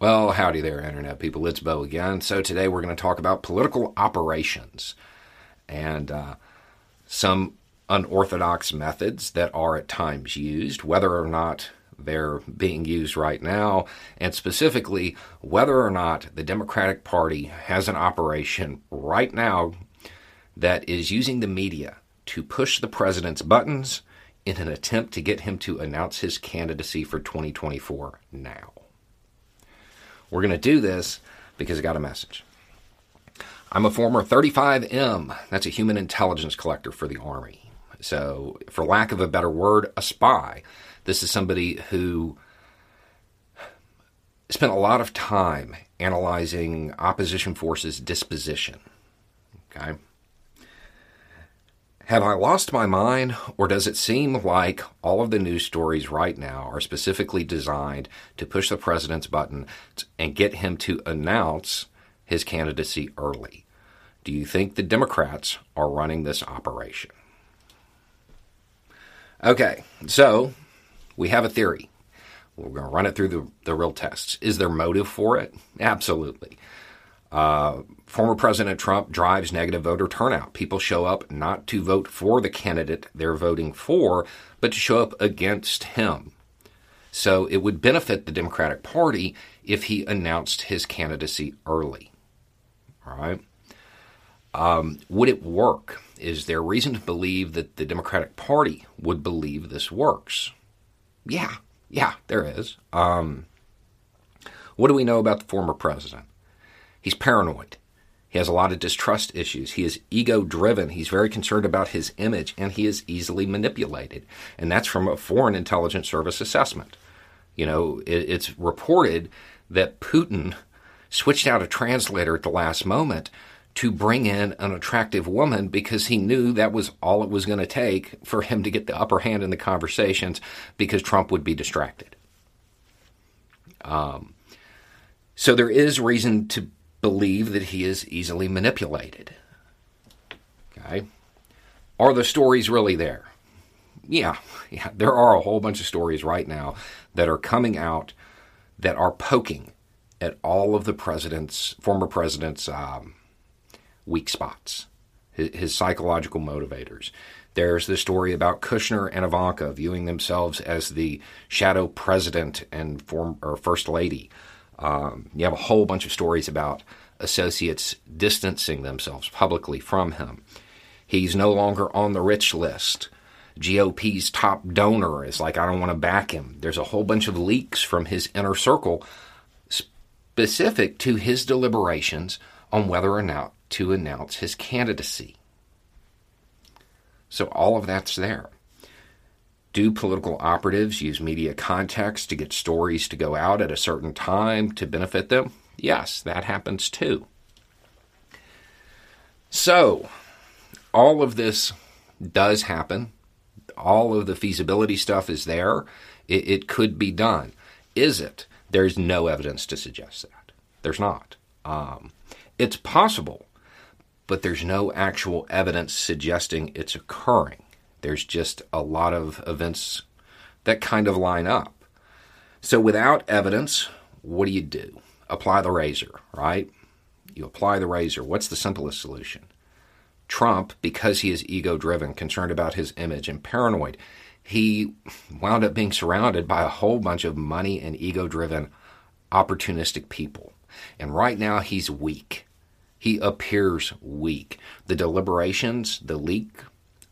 Well, howdy there, Internet people. It's Beau again. So, today we're going to talk about political operations and uh, some unorthodox methods that are at times used, whether or not they're being used right now, and specifically whether or not the Democratic Party has an operation right now that is using the media to push the president's buttons in an attempt to get him to announce his candidacy for 2024 now. We're going to do this because I got a message. I'm a former 35M, that's a human intelligence collector for the Army. So, for lack of a better word, a spy. This is somebody who spent a lot of time analyzing opposition forces' disposition. Okay? Have I lost my mind, or does it seem like all of the news stories right now are specifically designed to push the president's button and get him to announce his candidacy early? Do you think the Democrats are running this operation? Okay, so we have a theory. We're going to run it through the, the real tests. Is there motive for it? Absolutely. Uh, former President Trump drives negative voter turnout. People show up not to vote for the candidate they're voting for, but to show up against him. So it would benefit the Democratic Party if he announced his candidacy early. All right. Um, would it work? Is there reason to believe that the Democratic Party would believe this works? Yeah, yeah, there is. Um, what do we know about the former president? He's paranoid. He has a lot of distrust issues. He is ego driven. He's very concerned about his image and he is easily manipulated. And that's from a Foreign Intelligence Service assessment. You know, it, it's reported that Putin switched out a translator at the last moment to bring in an attractive woman because he knew that was all it was going to take for him to get the upper hand in the conversations because Trump would be distracted. Um, so there is reason to believe that he is easily manipulated. Okay? Are the stories really there? Yeah, yeah, there are a whole bunch of stories right now that are coming out that are poking at all of the president's, former president's um, weak spots, his, his psychological motivators. There's the story about Kushner and Ivanka viewing themselves as the shadow president and form, or first lady um, you have a whole bunch of stories about associates distancing themselves publicly from him. He's no longer on the rich list. GOP's top donor is like, I don't want to back him. There's a whole bunch of leaks from his inner circle specific to his deliberations on whether or not to announce his candidacy. So all of that's there. Do political operatives use media context to get stories to go out at a certain time to benefit them? Yes, that happens too. So, all of this does happen. All of the feasibility stuff is there. It, it could be done. Is it? There's no evidence to suggest that. There's not. Um, it's possible, but there's no actual evidence suggesting it's occurring. There's just a lot of events that kind of line up. So without evidence, what do you do? Apply the razor, right? You apply the razor. What's the simplest solution? Trump, because he is ego driven, concerned about his image, and paranoid, he wound up being surrounded by a whole bunch of money and ego driven, opportunistic people. And right now, he's weak. He appears weak. The deliberations, the leak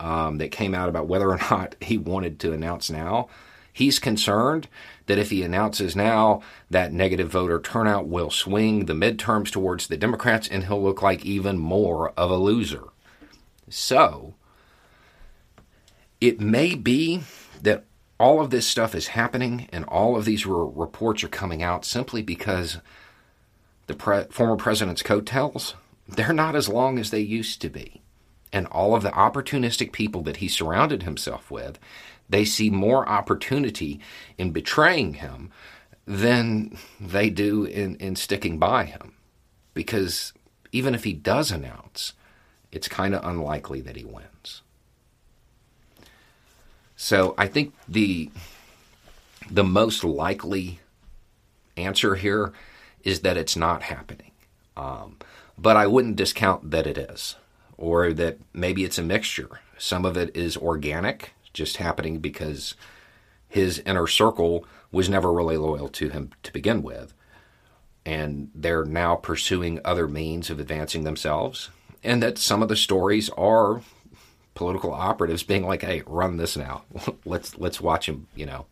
um, that came out about whether or not he wanted to announce now. He's concerned that if he announces now, that negative voter turnout will swing the midterms towards the Democrats and he'll look like even more of a loser. So, it may be that all of this stuff is happening and all of these re- reports are coming out simply because the pre- former president's coattails, they're not as long as they used to be. And all of the opportunistic people that he surrounded himself with, they see more opportunity in betraying him than they do in, in sticking by him. Because even if he does announce, it's kind of unlikely that he wins. So I think the the most likely answer here is that it's not happening. Um, but I wouldn't discount that it is, or that maybe it's a mixture. Some of it is organic, just happening because his inner circle was never really loyal to him to begin with. And they're now pursuing other means of advancing themselves. And that some of the stories are political operatives being like, "Hey, run this now. let's let's watch him. You know,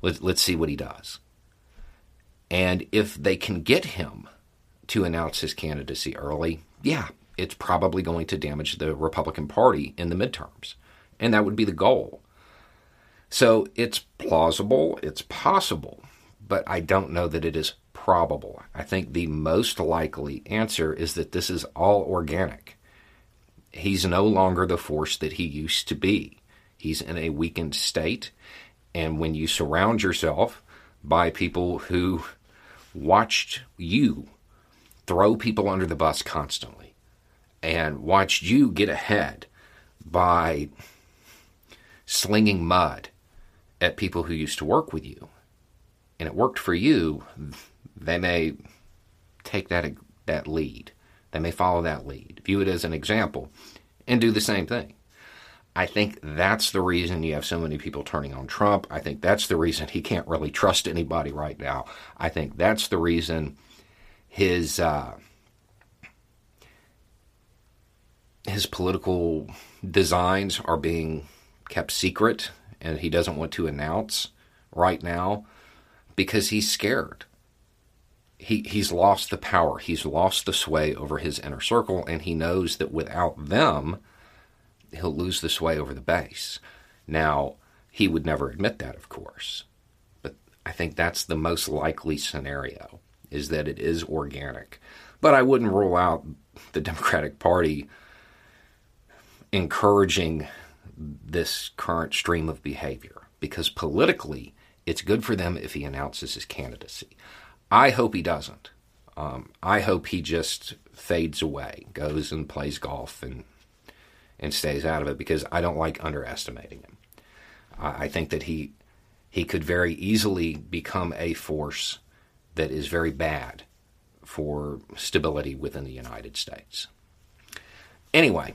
let's let's see what he does." And if they can get him to announce his candidacy early, yeah, it's probably going to damage the Republican Party in the midterms, and that would be the goal. So it's plausible, it's possible, but I don't know that it is probable. I think the most likely answer is that this is all organic he's no longer the force that he used to be. He's in a weakened state. And when you surround yourself by people who watched you throw people under the bus constantly and watched you get ahead by slinging mud at people who used to work with you, and it worked for you, they may take that, that lead. They may follow that lead, view it as an example, and do the same thing. I think that's the reason you have so many people turning on Trump. I think that's the reason he can't really trust anybody right now. I think that's the reason his uh, his political designs are being kept secret, and he doesn't want to announce right now because he's scared he he's lost the power. He's lost the sway over his inner circle, and he knows that without them, he'll lose the sway over the base. Now, he would never admit that, of course, but I think that's the most likely scenario is that it is organic. But I wouldn't rule out the Democratic Party encouraging this current stream of behavior because politically, it's good for them if he announces his candidacy. I hope he doesn't. Um, I hope he just fades away, goes and plays golf and and stays out of it because I don't like underestimating him. I, I think that he he could very easily become a force that is very bad for stability within the United States. Anyway,